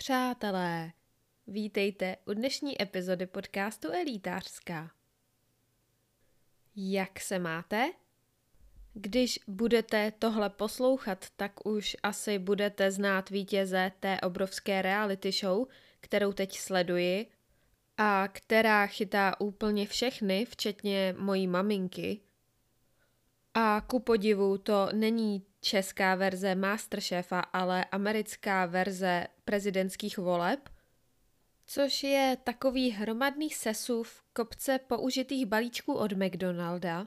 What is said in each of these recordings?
Přátelé, vítejte u dnešní epizody podcastu Elitářská. Jak se máte? Když budete tohle poslouchat, tak už asi budete znát vítěze té obrovské reality show, kterou teď sleduji a která chytá úplně všechny, včetně mojí maminky. A ku podivu to není česká verze Masterchefa, ale americká verze prezidentských voleb, což je takový hromadný sesuv kopce použitých balíčků od McDonalda.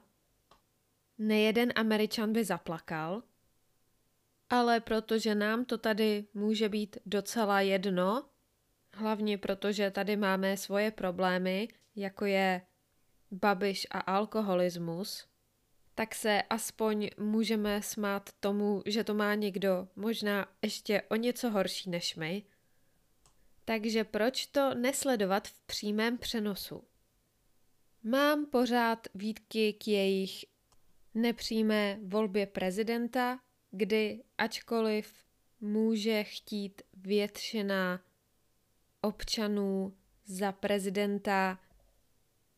Nejeden američan by zaplakal, ale protože nám to tady může být docela jedno, hlavně protože tady máme svoje problémy, jako je babiš a alkoholismus, tak se aspoň můžeme smát tomu, že to má někdo možná ještě o něco horší než my. Takže proč to nesledovat v přímém přenosu? Mám pořád výtky k jejich nepřímé volbě prezidenta, kdy ačkoliv může chtít většina občanů za prezidenta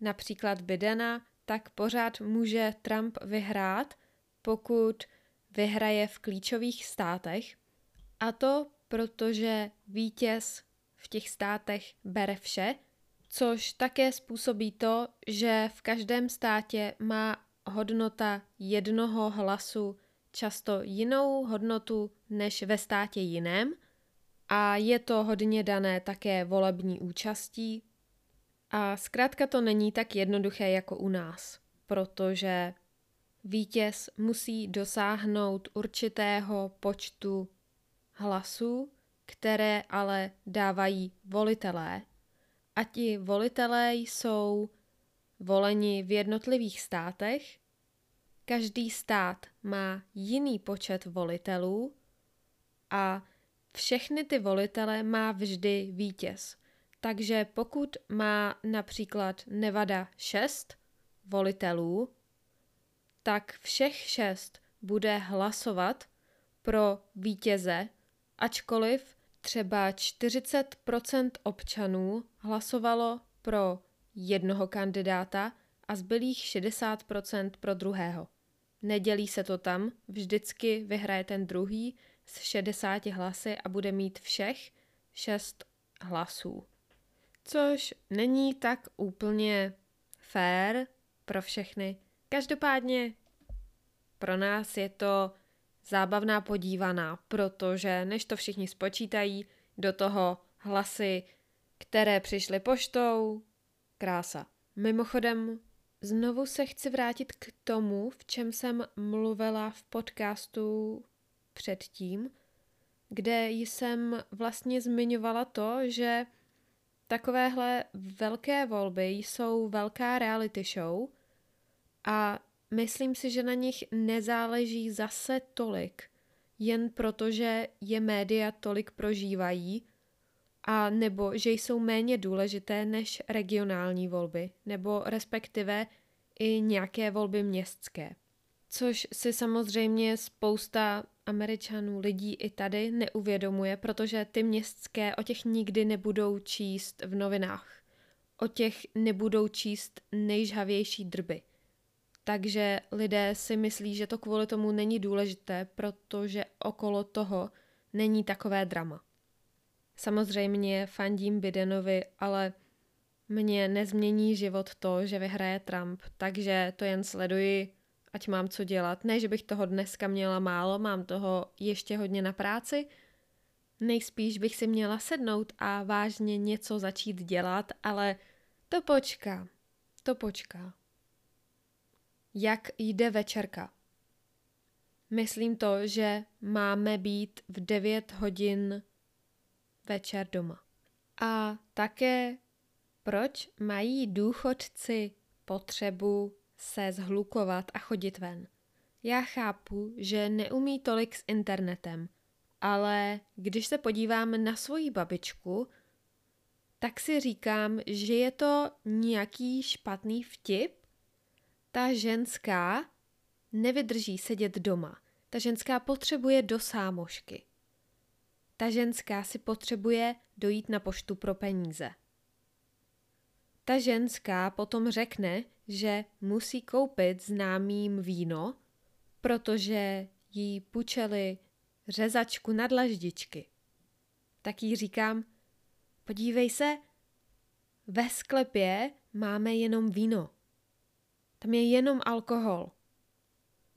například Bidena, tak pořád může Trump vyhrát, pokud vyhraje v klíčových státech. A to protože vítěz v těch státech bere vše, což také způsobí to, že v každém státě má hodnota jednoho hlasu často jinou hodnotu než ve státě jiném a je to hodně dané také volební účastí, a zkrátka to není tak jednoduché jako u nás, protože vítěz musí dosáhnout určitého počtu hlasů, které ale dávají volitelé. A ti volitelé jsou voleni v jednotlivých státech. Každý stát má jiný počet volitelů a všechny ty volitele má vždy vítěz. Takže pokud má například Nevada 6 volitelů, tak všech šest bude hlasovat pro vítěze, ačkoliv třeba 40% občanů hlasovalo pro jednoho kandidáta a zbylých 60% pro druhého. Nedělí se to tam, vždycky vyhraje ten druhý s 60 hlasy a bude mít všech 6 hlasů což není tak úplně fair pro všechny. Každopádně pro nás je to zábavná podívaná, protože než to všichni spočítají, do toho hlasy, které přišly poštou, krása. Mimochodem, znovu se chci vrátit k tomu, v čem jsem mluvila v podcastu předtím, kde jsem vlastně zmiňovala to, že Takovéhle velké volby jsou velká reality show a myslím si, že na nich nezáleží zase tolik, jen protože je média tolik prožívají, a nebo že jsou méně důležité než regionální volby, nebo respektive i nějaké volby městské. Což si samozřejmě spousta Američanů, lidí i tady neuvědomuje, protože ty městské o těch nikdy nebudou číst v novinách. O těch nebudou číst nejžhavější drby. Takže lidé si myslí, že to kvůli tomu není důležité, protože okolo toho není takové drama. Samozřejmě fandím Bidenovi, ale mě nezmění život to, že vyhraje Trump, takže to jen sleduji ať mám co dělat. Ne, že bych toho dneska měla málo, mám toho ještě hodně na práci. Nejspíš bych si měla sednout a vážně něco začít dělat, ale to počká. To počká. Jak jde večerka? Myslím to, že máme být v 9 hodin večer doma. A také, proč mají důchodci potřebu se zhlukovat a chodit ven. Já chápu, že neumí tolik s internetem, ale když se podívám na svoji babičku, tak si říkám, že je to nějaký špatný vtip. Ta ženská nevydrží sedět doma. Ta ženská potřebuje do sámošky. ta ženská si potřebuje dojít na poštu pro peníze. Ta ženská potom řekne, že musí koupit známým víno, protože jí půjčeli řezačku na dlaždičky. Tak jí říkám, podívej se, ve sklepě máme jenom víno. Tam je jenom alkohol.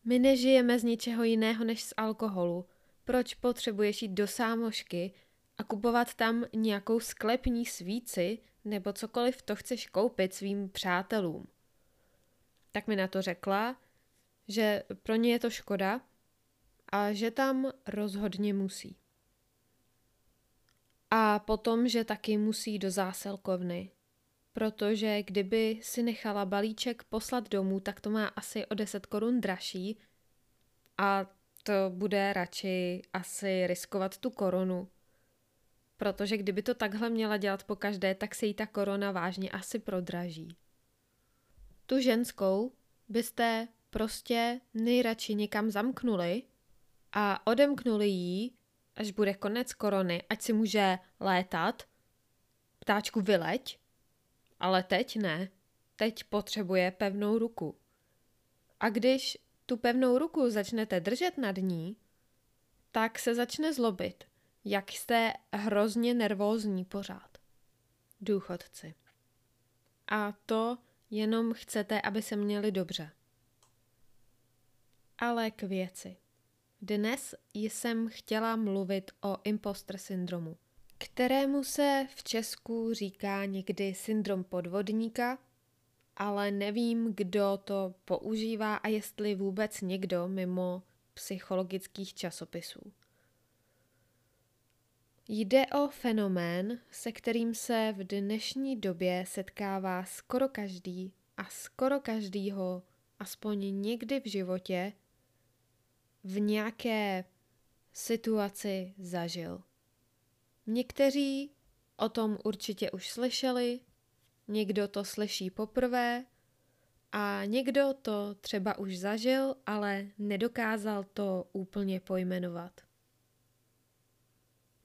My nežijeme z ničeho jiného než z alkoholu. Proč potřebuješ jít do sámošky a kupovat tam nějakou sklepní svíci nebo cokoliv to chceš koupit svým přátelům? Tak mi na to řekla, že pro ně je to škoda a že tam rozhodně musí. A potom, že taky musí do zásilkovny, protože kdyby si nechala balíček poslat domů, tak to má asi o 10 korun dražší a to bude radši asi riskovat tu korunu. Protože kdyby to takhle měla dělat po každé, tak se jí ta korona vážně asi prodraží. Tu ženskou byste prostě nejradši někam zamknuli a odemknuli jí, až bude konec korony, ať si může létat, ptáčku vyleď, ale teď ne. Teď potřebuje pevnou ruku. A když tu pevnou ruku začnete držet nad ní, tak se začne zlobit, jak jste hrozně nervózní pořád. Důchodci. A to jenom chcete, aby se měli dobře. Ale k věci. Dnes jsem chtěla mluvit o imposter syndromu, kterému se v Česku říká někdy syndrom podvodníka, ale nevím, kdo to používá a jestli vůbec někdo mimo psychologických časopisů. Jde o fenomén, se kterým se v dnešní době setkává skoro každý a skoro každýho aspoň někdy v životě v nějaké situaci zažil. Někteří o tom určitě už slyšeli, někdo to slyší poprvé a někdo to třeba už zažil, ale nedokázal to úplně pojmenovat.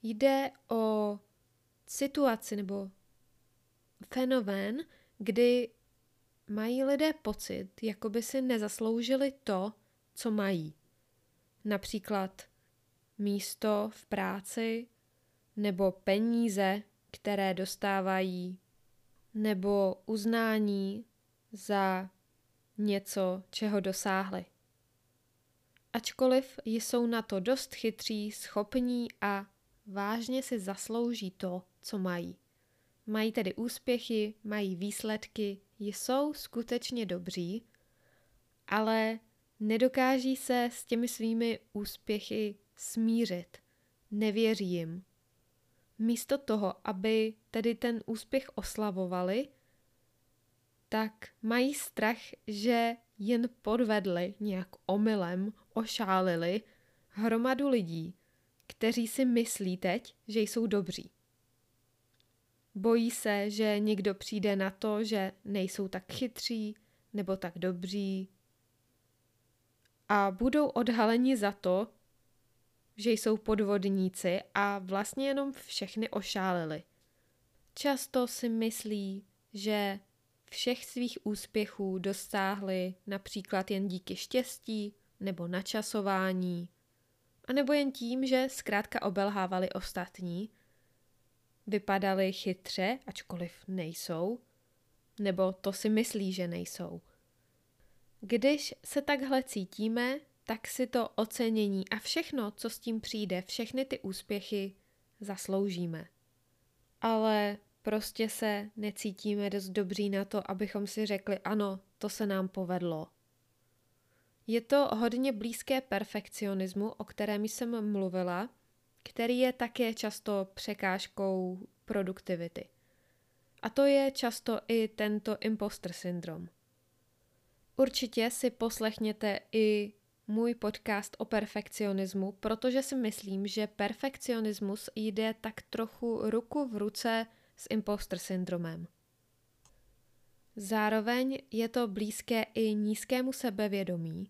Jde o situaci nebo fenomén, kdy mají lidé pocit, jako by si nezasloužili to, co mají. Například místo v práci, nebo peníze, které dostávají, nebo uznání za něco, čeho dosáhli. Ačkoliv jsou na to dost chytří, schopní a vážně si zaslouží to, co mají. Mají tedy úspěchy, mají výsledky, jsou skutečně dobří, ale nedokáží se s těmi svými úspěchy smířit, nevěří jim. Místo toho, aby tedy ten úspěch oslavovali, tak mají strach, že jen podvedli, nějak omylem ošálili hromadu lidí, kteří si myslí teď, že jsou dobří. Bojí se, že někdo přijde na to, že nejsou tak chytří nebo tak dobří a budou odhaleni za to, že jsou podvodníci a vlastně jenom všechny ošálili. Často si myslí, že všech svých úspěchů dosáhli například jen díky štěstí nebo načasování, anebo jen tím, že zkrátka obelhávali ostatní, vypadali chytře, ačkoliv nejsou, nebo to si myslí, že nejsou. Když se takhle cítíme, tak si to ocenění a všechno, co s tím přijde, všechny ty úspěchy zasloužíme. Ale prostě se necítíme dost dobří na to, abychom si řekli, ano, to se nám povedlo. Je to hodně blízké perfekcionismu, o kterém jsem mluvila, který je také často překážkou produktivity. A to je často i tento imposter syndrom. Určitě si poslechněte i můj podcast o perfekcionismu, protože si myslím, že perfekcionismus jde tak trochu ruku v ruce s imposter syndromem. Zároveň je to blízké i nízkému sebevědomí,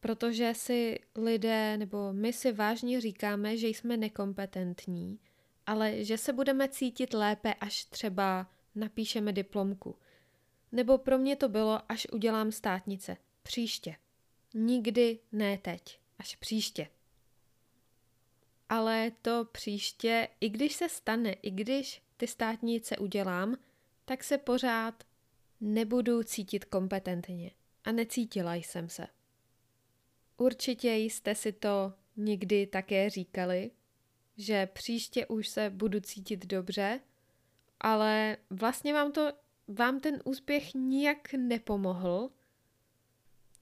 Protože si lidé nebo my si vážně říkáme, že jsme nekompetentní, ale že se budeme cítit lépe, až třeba napíšeme diplomku. Nebo pro mě to bylo, až udělám státnice. Příště. Nikdy ne teď. Až příště. Ale to příště, i když se stane, i když ty státnice udělám, tak se pořád nebudu cítit kompetentně. A necítila jsem se. Určitě jste si to někdy také říkali, že příště už se budu cítit dobře, ale vlastně vám to, vám ten úspěch nijak nepomohl,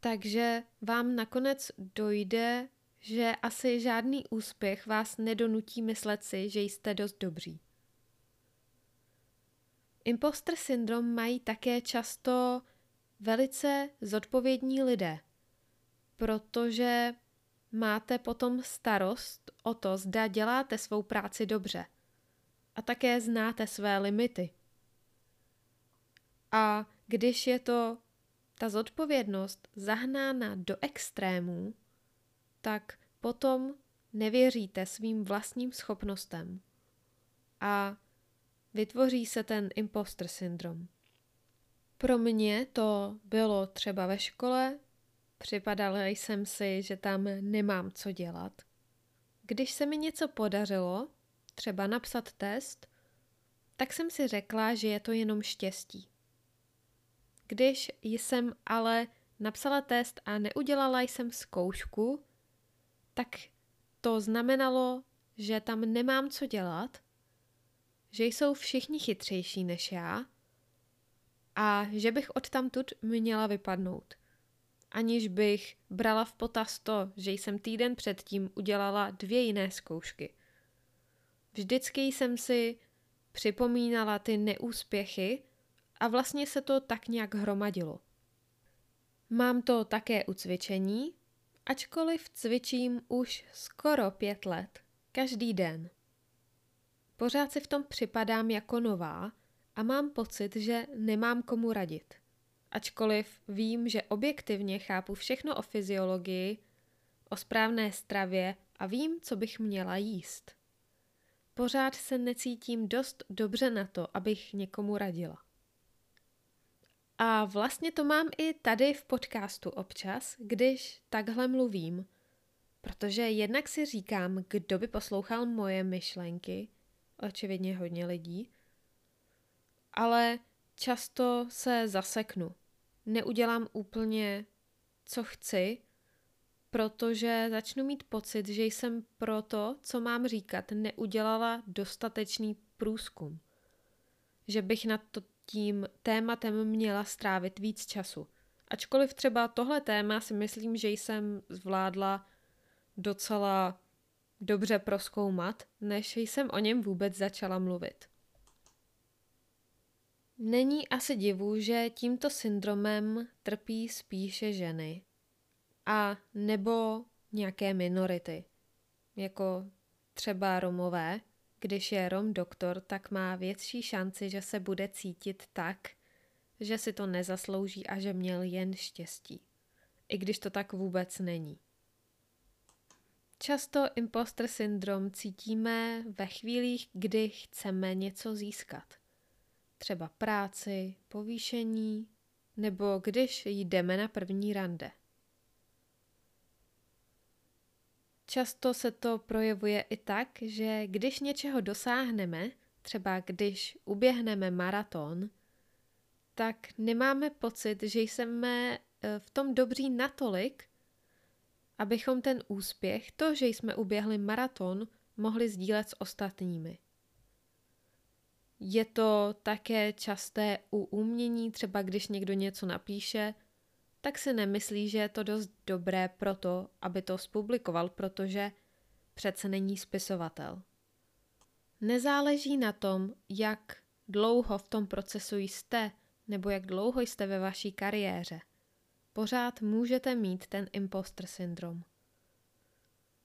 takže vám nakonec dojde, že asi žádný úspěch vás nedonutí myslet si, že jste dost dobří. Imposter syndrom mají také často velice zodpovědní lidé, protože máte potom starost o to, zda děláte svou práci dobře. A také znáte své limity. A když je to ta zodpovědnost zahnána do extrémů, tak potom nevěříte svým vlastním schopnostem a vytvoří se ten imposter syndrom. Pro mě to bylo třeba ve škole, připadala jsem si, že tam nemám co dělat. Když se mi něco podařilo, třeba napsat test, tak jsem si řekla, že je to jenom štěstí. Když jsem ale napsala test a neudělala jsem zkoušku, tak to znamenalo, že tam nemám co dělat, že jsou všichni chytřejší než já a že bych odtamtud měla vypadnout. Aniž bych brala v potaz to, že jsem týden předtím udělala dvě jiné zkoušky. Vždycky jsem si připomínala ty neúspěchy a vlastně se to tak nějak hromadilo. Mám to také u cvičení, ačkoliv cvičím už skoro pět let, každý den. Pořád si v tom připadám jako nová a mám pocit, že nemám komu radit. Ačkoliv vím, že objektivně chápu všechno o fyziologii, o správné stravě a vím, co bych měla jíst. Pořád se necítím dost dobře na to, abych někomu radila. A vlastně to mám i tady v podcastu občas, když takhle mluvím, protože jednak si říkám, kdo by poslouchal moje myšlenky, očividně hodně lidí, ale často se zaseknu. Neudělám úplně, co chci, protože začnu mít pocit, že jsem pro to, co mám říkat, neudělala dostatečný průzkum. Že bych nad to tím tématem měla strávit víc času. Ačkoliv třeba tohle téma si myslím, že jsem zvládla docela dobře proskoumat, než jsem o něm vůbec začala mluvit. Není asi divu, že tímto syndromem trpí spíše ženy a nebo nějaké minority, jako třeba Romové. Když je Rom doktor, tak má větší šanci, že se bude cítit tak, že si to nezaslouží a že měl jen štěstí. I když to tak vůbec není. Často imposter syndrom cítíme ve chvílích, kdy chceme něco získat – třeba práci, povýšení, nebo když jdeme na první rande. Často se to projevuje i tak, že když něčeho dosáhneme, třeba když uběhneme maraton, tak nemáme pocit, že jsme eh, v tom dobří natolik, abychom ten úspěch, to, že jsme uběhli maraton, mohli sdílet s ostatními. Je to také časté u umění, třeba když někdo něco napíše, tak si nemyslí, že je to dost dobré pro to, aby to spublikoval, protože přece není spisovatel. Nezáleží na tom, jak dlouho v tom procesu jste, nebo jak dlouho jste ve vaší kariéře. Pořád můžete mít ten imposter syndrom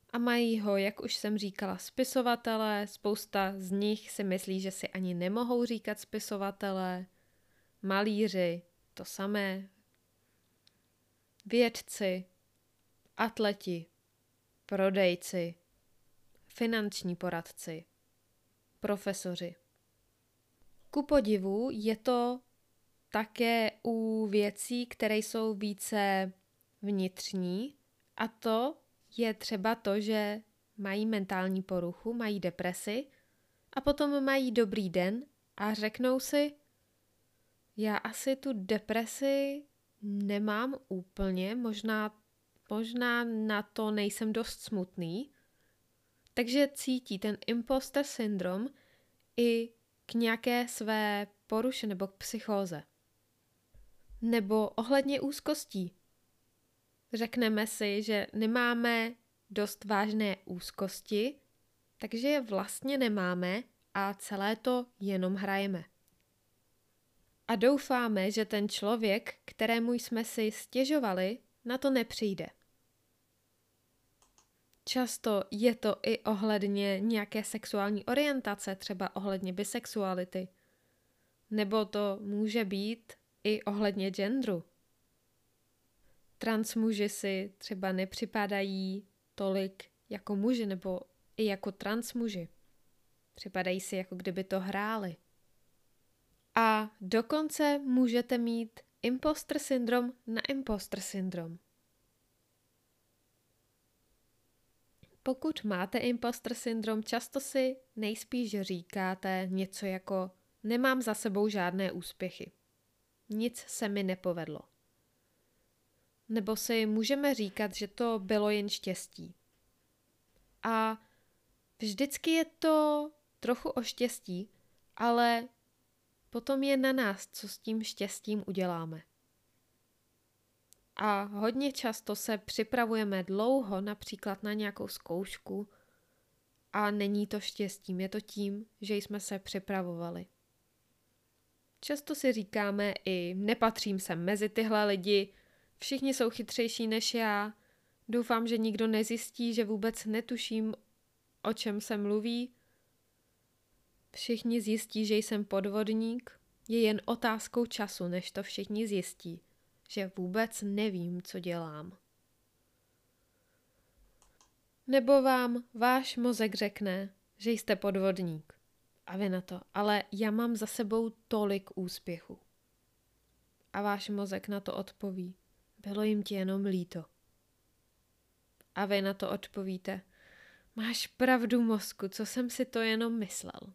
a mají ho, jak už jsem říkala, spisovatelé, spousta z nich si myslí, že si ani nemohou říkat spisovatelé, malíři, to samé, vědci atleti, prodejci, finanční poradci, profesoři. Ku podivu je to také u věcí, které jsou více vnitřní, a to je třeba to, že mají mentální poruchu, mají depresi a potom mají dobrý den a řeknou si, já asi tu depresi nemám úplně, možná, možná na to nejsem dost smutný, takže cítí ten imposter syndrom i k nějaké své poruše nebo k psychóze. Nebo ohledně úzkostí. Řekneme si, že nemáme dost vážné úzkosti, takže je vlastně nemáme a celé to jenom hrajeme. A doufáme, že ten člověk, kterému jsme si stěžovali, na to nepřijde. Často je to i ohledně nějaké sexuální orientace, třeba ohledně bisexuality. Nebo to může být i ohledně genderu. Transmuži si třeba nepřipadají tolik jako muži nebo i jako transmuži. Připadají si, jako kdyby to hráli. A dokonce můžete mít imposter syndrom na imposter syndrom. Pokud máte imposter syndrom, často si nejspíš říkáte něco jako nemám za sebou žádné úspěchy. Nic se mi nepovedlo. Nebo si můžeme říkat, že to bylo jen štěstí. A vždycky je to trochu o štěstí, ale potom je na nás, co s tím štěstím uděláme. A hodně často se připravujeme dlouho například na nějakou zkoušku a není to štěstím, je to tím, že jsme se připravovali. Často si říkáme i nepatřím sem mezi tyhle lidi, všichni jsou chytřejší než já, doufám, že nikdo nezjistí, že vůbec netuším, o čem se mluví. Všichni zjistí, že jsem podvodník, je jen otázkou času, než to všichni zjistí že vůbec nevím, co dělám. Nebo vám váš mozek řekne, že jste podvodník. A vy na to, ale já mám za sebou tolik úspěchu. A váš mozek na to odpoví, bylo jim ti jenom líto. A vy na to odpovíte, máš pravdu mozku, co jsem si to jenom myslel.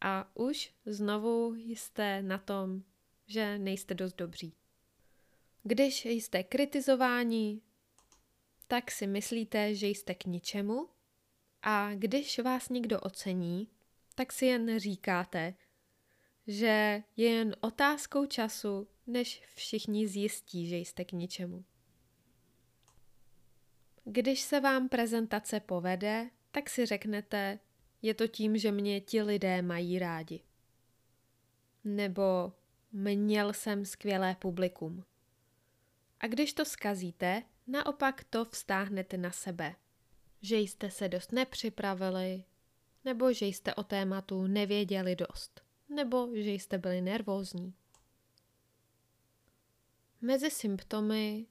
A už znovu jste na tom, že nejste dost dobří. Když jste kritizováni, tak si myslíte, že jste k ničemu a když vás někdo ocení, tak si jen říkáte, že je jen otázkou času, než všichni zjistí, že jste k ničemu. Když se vám prezentace povede, tak si řeknete, je to tím, že mě ti lidé mají rádi. Nebo měl jsem skvělé publikum. A když to skazíte, naopak to vztáhnete na sebe. Že jste se dost nepřipravili, nebo že jste o tématu nevěděli dost, nebo že jste byli nervózní. Mezi symptomy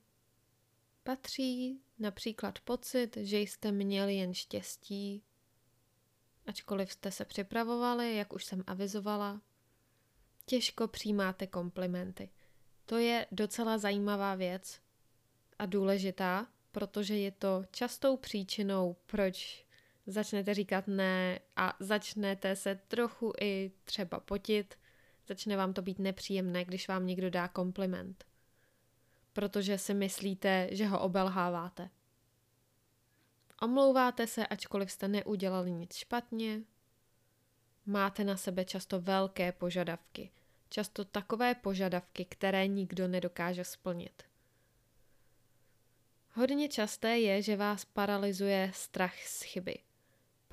patří například pocit, že jste měli jen štěstí, ačkoliv jste se připravovali, jak už jsem avizovala. Těžko přijímáte komplimenty. To je docela zajímavá věc a důležitá, protože je to častou příčinou, proč začnete říkat ne a začnete se trochu i třeba potit, začne vám to být nepříjemné, když vám někdo dá kompliment. Protože si myslíte, že ho obelháváte. Omlouváte se, ačkoliv jste neudělali nic špatně. Máte na sebe často velké požadavky – často takové požadavky, které nikdo nedokáže splnit. Hodně časté je, že vás paralyzuje strach z chyby,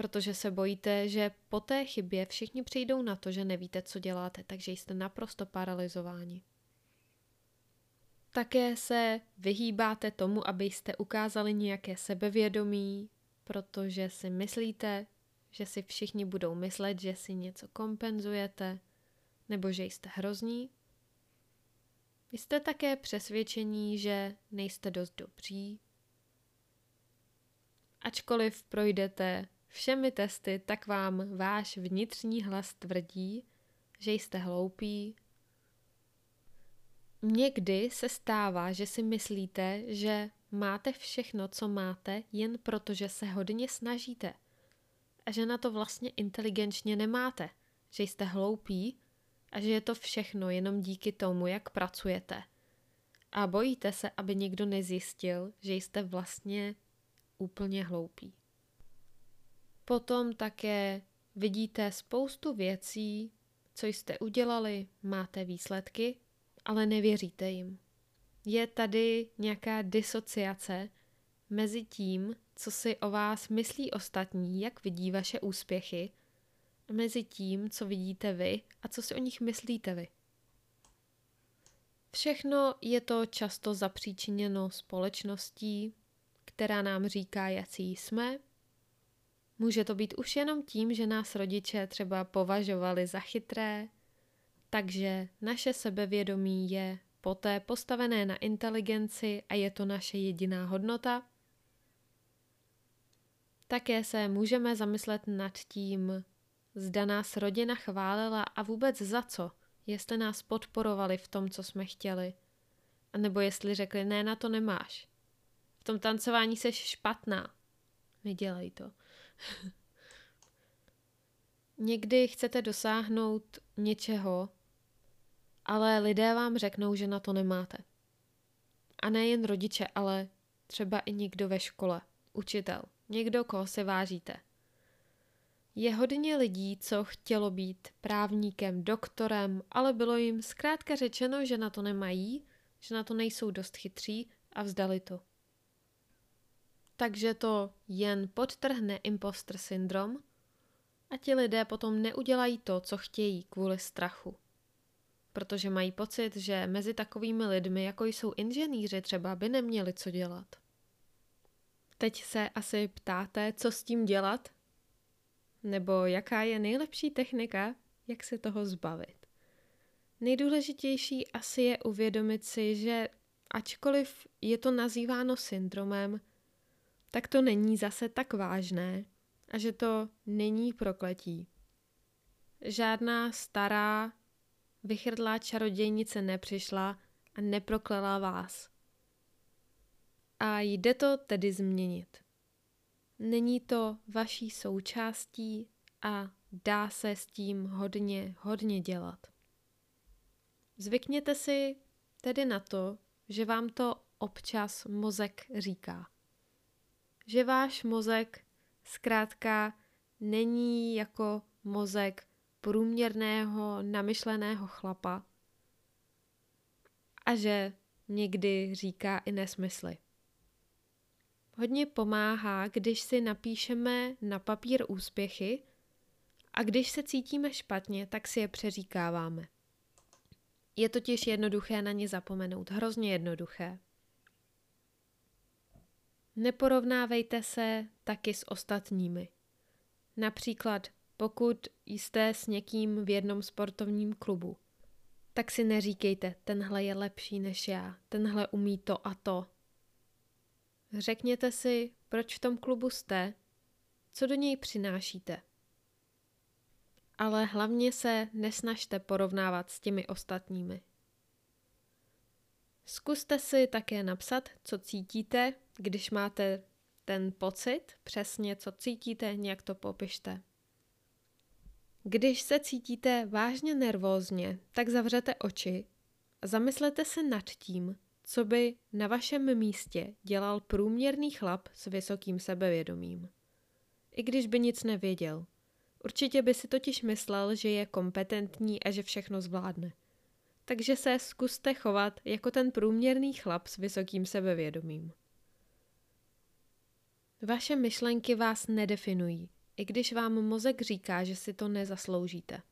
protože se bojíte, že po té chybě všichni přijdou na to, že nevíte, co děláte, takže jste naprosto paralizováni. Také se vyhýbáte tomu, abyste ukázali nějaké sebevědomí, protože si myslíte, že si všichni budou myslet, že si něco kompenzujete – nebo že jste hrozní. Jste také přesvědčení, že nejste dost dobří, Ačkoliv projdete všemi testy, tak vám váš vnitřní hlas tvrdí, že jste hloupí. Někdy se stává, že si myslíte, že máte všechno, co máte, jen protože se hodně snažíte. A že na to vlastně inteligenčně nemáte. Že jste hloupí a že je to všechno jenom díky tomu, jak pracujete. A bojíte se, aby někdo nezjistil, že jste vlastně úplně hloupí. Potom také vidíte spoustu věcí, co jste udělali, máte výsledky, ale nevěříte jim. Je tady nějaká disociace mezi tím, co si o vás myslí ostatní, jak vidí vaše úspěchy, a mezi tím, co vidíte vy a co si o nich myslíte vy. Všechno je to často zapříčiněno společností, která nám říká, jací jsme. Může to být už jenom tím, že nás rodiče třeba považovali za chytré, takže naše sebevědomí je poté postavené na inteligenci a je to naše jediná hodnota. Také se můžeme zamyslet nad tím, zda nás rodina chválila a vůbec za co, jestli nás podporovali v tom, co jsme chtěli. A nebo jestli řekli, ne, na to nemáš. V tom tancování seš špatná. Nedělej to. Někdy chcete dosáhnout něčeho, ale lidé vám řeknou, že na to nemáte. A nejen rodiče, ale třeba i někdo ve škole, učitel, někdo, koho se vážíte. Je hodně lidí, co chtělo být právníkem, doktorem, ale bylo jim zkrátka řečeno, že na to nemají, že na to nejsou dost chytří a vzdali to. Takže to jen podtrhne imposter syndrom a ti lidé potom neudělají to, co chtějí kvůli strachu protože mají pocit, že mezi takovými lidmi, jako jsou inženýři třeba, by neměli co dělat. Teď se asi ptáte, co s tím dělat? Nebo jaká je nejlepší technika, jak se toho zbavit? Nejdůležitější asi je uvědomit si, že ačkoliv je to nazýváno syndromem, tak to není zase tak vážné a že to není prokletí. Žádná stará Vychrdlá čarodějnice nepřišla a neproklela vás. A jde to tedy změnit. Není to vaší součástí a dá se s tím hodně, hodně dělat. Zvykněte si tedy na to, že vám to občas mozek říká. Že váš mozek zkrátka není jako mozek průměrného, namyšleného chlapa a že někdy říká i nesmysly. Hodně pomáhá, když si napíšeme na papír úspěchy a když se cítíme špatně, tak si je přeříkáváme. Je totiž jednoduché na ně zapomenout, hrozně jednoduché. Neporovnávejte se taky s ostatními. Například pokud jste s někým v jednom sportovním klubu, tak si neříkejte, tenhle je lepší než já, tenhle umí to a to. Řekněte si, proč v tom klubu jste, co do něj přinášíte. Ale hlavně se nesnažte porovnávat s těmi ostatními. Zkuste si také napsat, co cítíte, když máte ten pocit, přesně co cítíte, nějak to popište. Když se cítíte vážně nervózně, tak zavřete oči a zamyslete se nad tím, co by na vašem místě dělal průměrný chlap s vysokým sebevědomím. I když by nic nevěděl. Určitě by si totiž myslel, že je kompetentní a že všechno zvládne. Takže se zkuste chovat jako ten průměrný chlap s vysokým sebevědomím. Vaše myšlenky vás nedefinují, i když vám mozek říká, že si to nezasloužíte.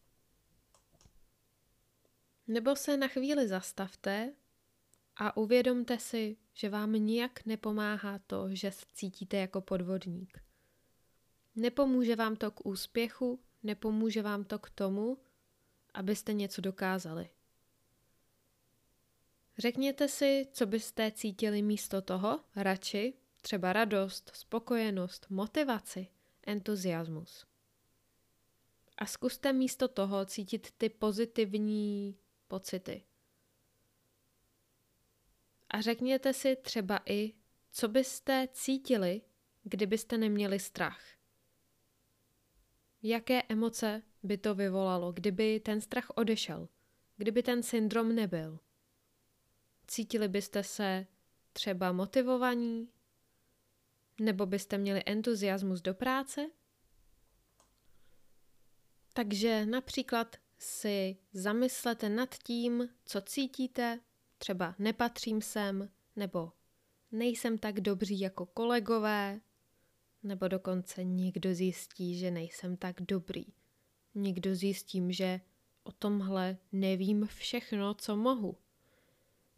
Nebo se na chvíli zastavte a uvědomte si, že vám nijak nepomáhá to, že se cítíte jako podvodník. Nepomůže vám to k úspěchu, nepomůže vám to k tomu, abyste něco dokázali. Řekněte si, co byste cítili místo toho, radši, Třeba radost, spokojenost, motivaci, entuziasmus. A zkuste místo toho cítit ty pozitivní pocity. A řekněte si třeba i, co byste cítili, kdybyste neměli strach. Jaké emoce by to vyvolalo, kdyby ten strach odešel, kdyby ten syndrom nebyl? Cítili byste se třeba motivovaní? Nebo byste měli entuziasmus do práce? Takže například si zamyslete nad tím, co cítíte, třeba nepatřím sem, nebo nejsem tak dobří jako kolegové, nebo dokonce někdo zjistí, že nejsem tak dobrý. Někdo zjistím, že o tomhle nevím všechno, co mohu.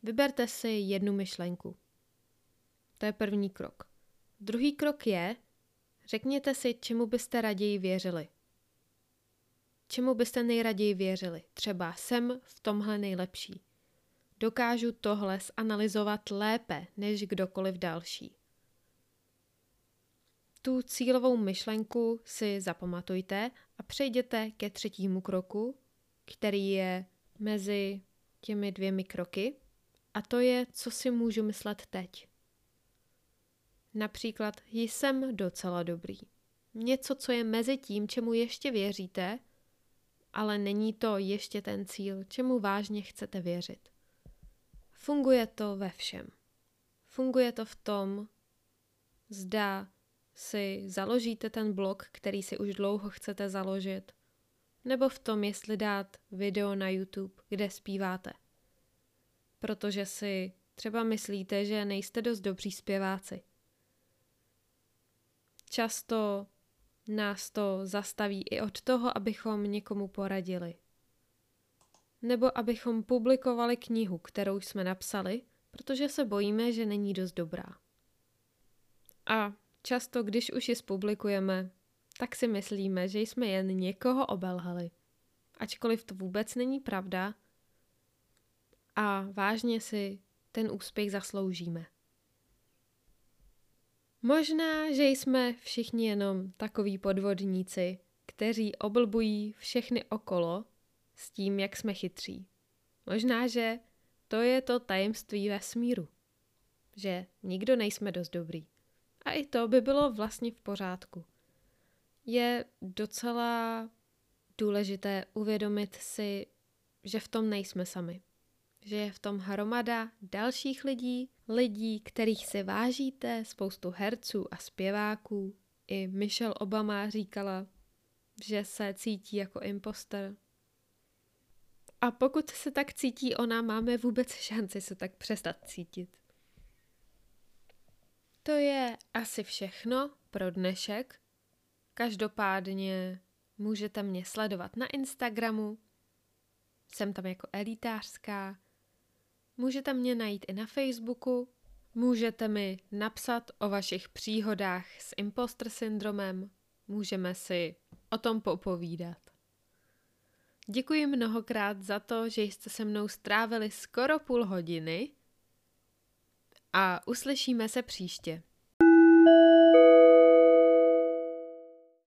Vyberte si jednu myšlenku. To je první krok. Druhý krok je, řekněte si, čemu byste raději věřili. Čemu byste nejraději věřili? Třeba jsem v tomhle nejlepší. Dokážu tohle zanalizovat lépe než kdokoliv další. Tu cílovou myšlenku si zapamatujte a přejděte ke třetímu kroku, který je mezi těmi dvěmi kroky, a to je, co si můžu myslet teď. Například jsem docela dobrý. Něco, co je mezi tím, čemu ještě věříte, ale není to ještě ten cíl, čemu vážně chcete věřit. Funguje to ve všem. Funguje to v tom, zda si založíte ten blog, který si už dlouho chcete založit, nebo v tom, jestli dát video na YouTube, kde zpíváte. Protože si třeba myslíte, že nejste dost dobří zpěváci. Často nás to zastaví i od toho, abychom někomu poradili. Nebo abychom publikovali knihu, kterou jsme napsali, protože se bojíme, že není dost dobrá. A často, když už ji zpublikujeme, tak si myslíme, že jsme jen někoho obelhali. Ačkoliv to vůbec není pravda a vážně si ten úspěch zasloužíme. Možná, že jsme všichni jenom takoví podvodníci, kteří oblbují všechny okolo s tím, jak jsme chytří. Možná, že to je to tajemství vesmíru, že nikdo nejsme dost dobrý. A i to by bylo vlastně v pořádku. Je docela důležité uvědomit si, že v tom nejsme sami. Že je v tom hromada dalších lidí, lidí, kterých si vážíte, spoustu herců a zpěváků. I Michelle Obama říkala, že se cítí jako imposter. A pokud se tak cítí ona, máme vůbec šanci se tak přestat cítit. To je asi všechno pro dnešek. Každopádně můžete mě sledovat na Instagramu. Jsem tam jako elitářská. Můžete mě najít i na Facebooku. Můžete mi napsat o vašich příhodách s imposter syndromem. Můžeme si o tom popovídat. Děkuji mnohokrát za to, že jste se mnou strávili skoro půl hodiny a uslyšíme se příště.